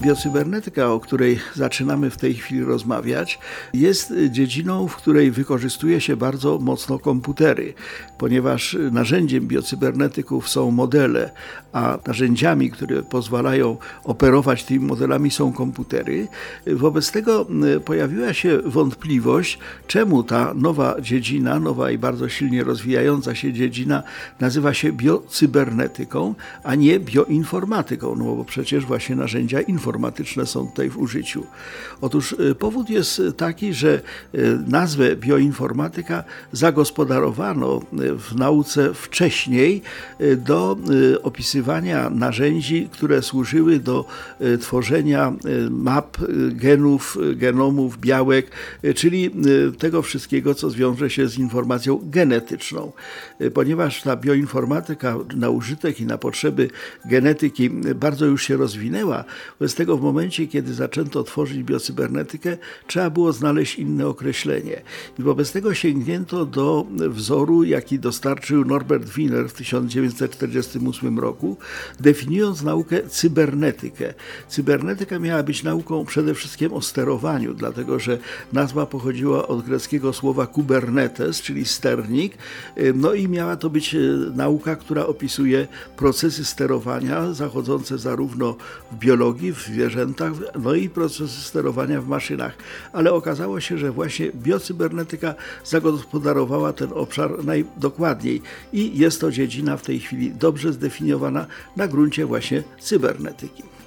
Biocybernetyka, o której zaczynamy w tej chwili rozmawiać, jest dziedziną, w której wykorzystuje się bardzo mocno komputery, ponieważ narzędziem biocybernetyków są modele, a narzędziami, które pozwalają operować tymi modelami są komputery. Wobec tego pojawiła się wątpliwość, czemu ta nowa dziedzina, nowa i bardzo silnie rozwijająca się dziedzina nazywa się biocybernetyką, a nie bioinformatyką, no bo przecież właśnie narzędzia informatyczne informatyczne są tutaj w użyciu. Otóż y, powód jest taki, że y, nazwę bioinformatyka zagospodarowano y, w nauce wcześniej do opisywania narzędzi, które służyły do tworzenia map genów, genomów, białek, czyli tego wszystkiego, co zwiąże się z informacją genetyczną. Ponieważ ta bioinformatyka na użytek i na potrzeby genetyki bardzo już się rozwinęła, tego w momencie, kiedy zaczęto tworzyć biocybernetykę, trzeba było znaleźć inne określenie. I wobec tego sięgnięto do wzoru, jaki dostarczył Norbert Wiener w 1948 roku, definiując naukę cybernetykę. Cybernetyka miała być nauką przede wszystkim o sterowaniu, dlatego że nazwa pochodziła od greckiego słowa kubernetes, czyli sternik, no i miała to być e, nauka, która opisuje procesy sterowania zachodzące zarówno w biologii, w zwierzętach, no i procesy sterowania w maszynach. Ale okazało się, że właśnie biocybernetyka zagospodarowała ten obszar najdokładniej i jest to dziedzina w tej chwili dobrze zdefiniowana na gruncie właśnie cybernetyki.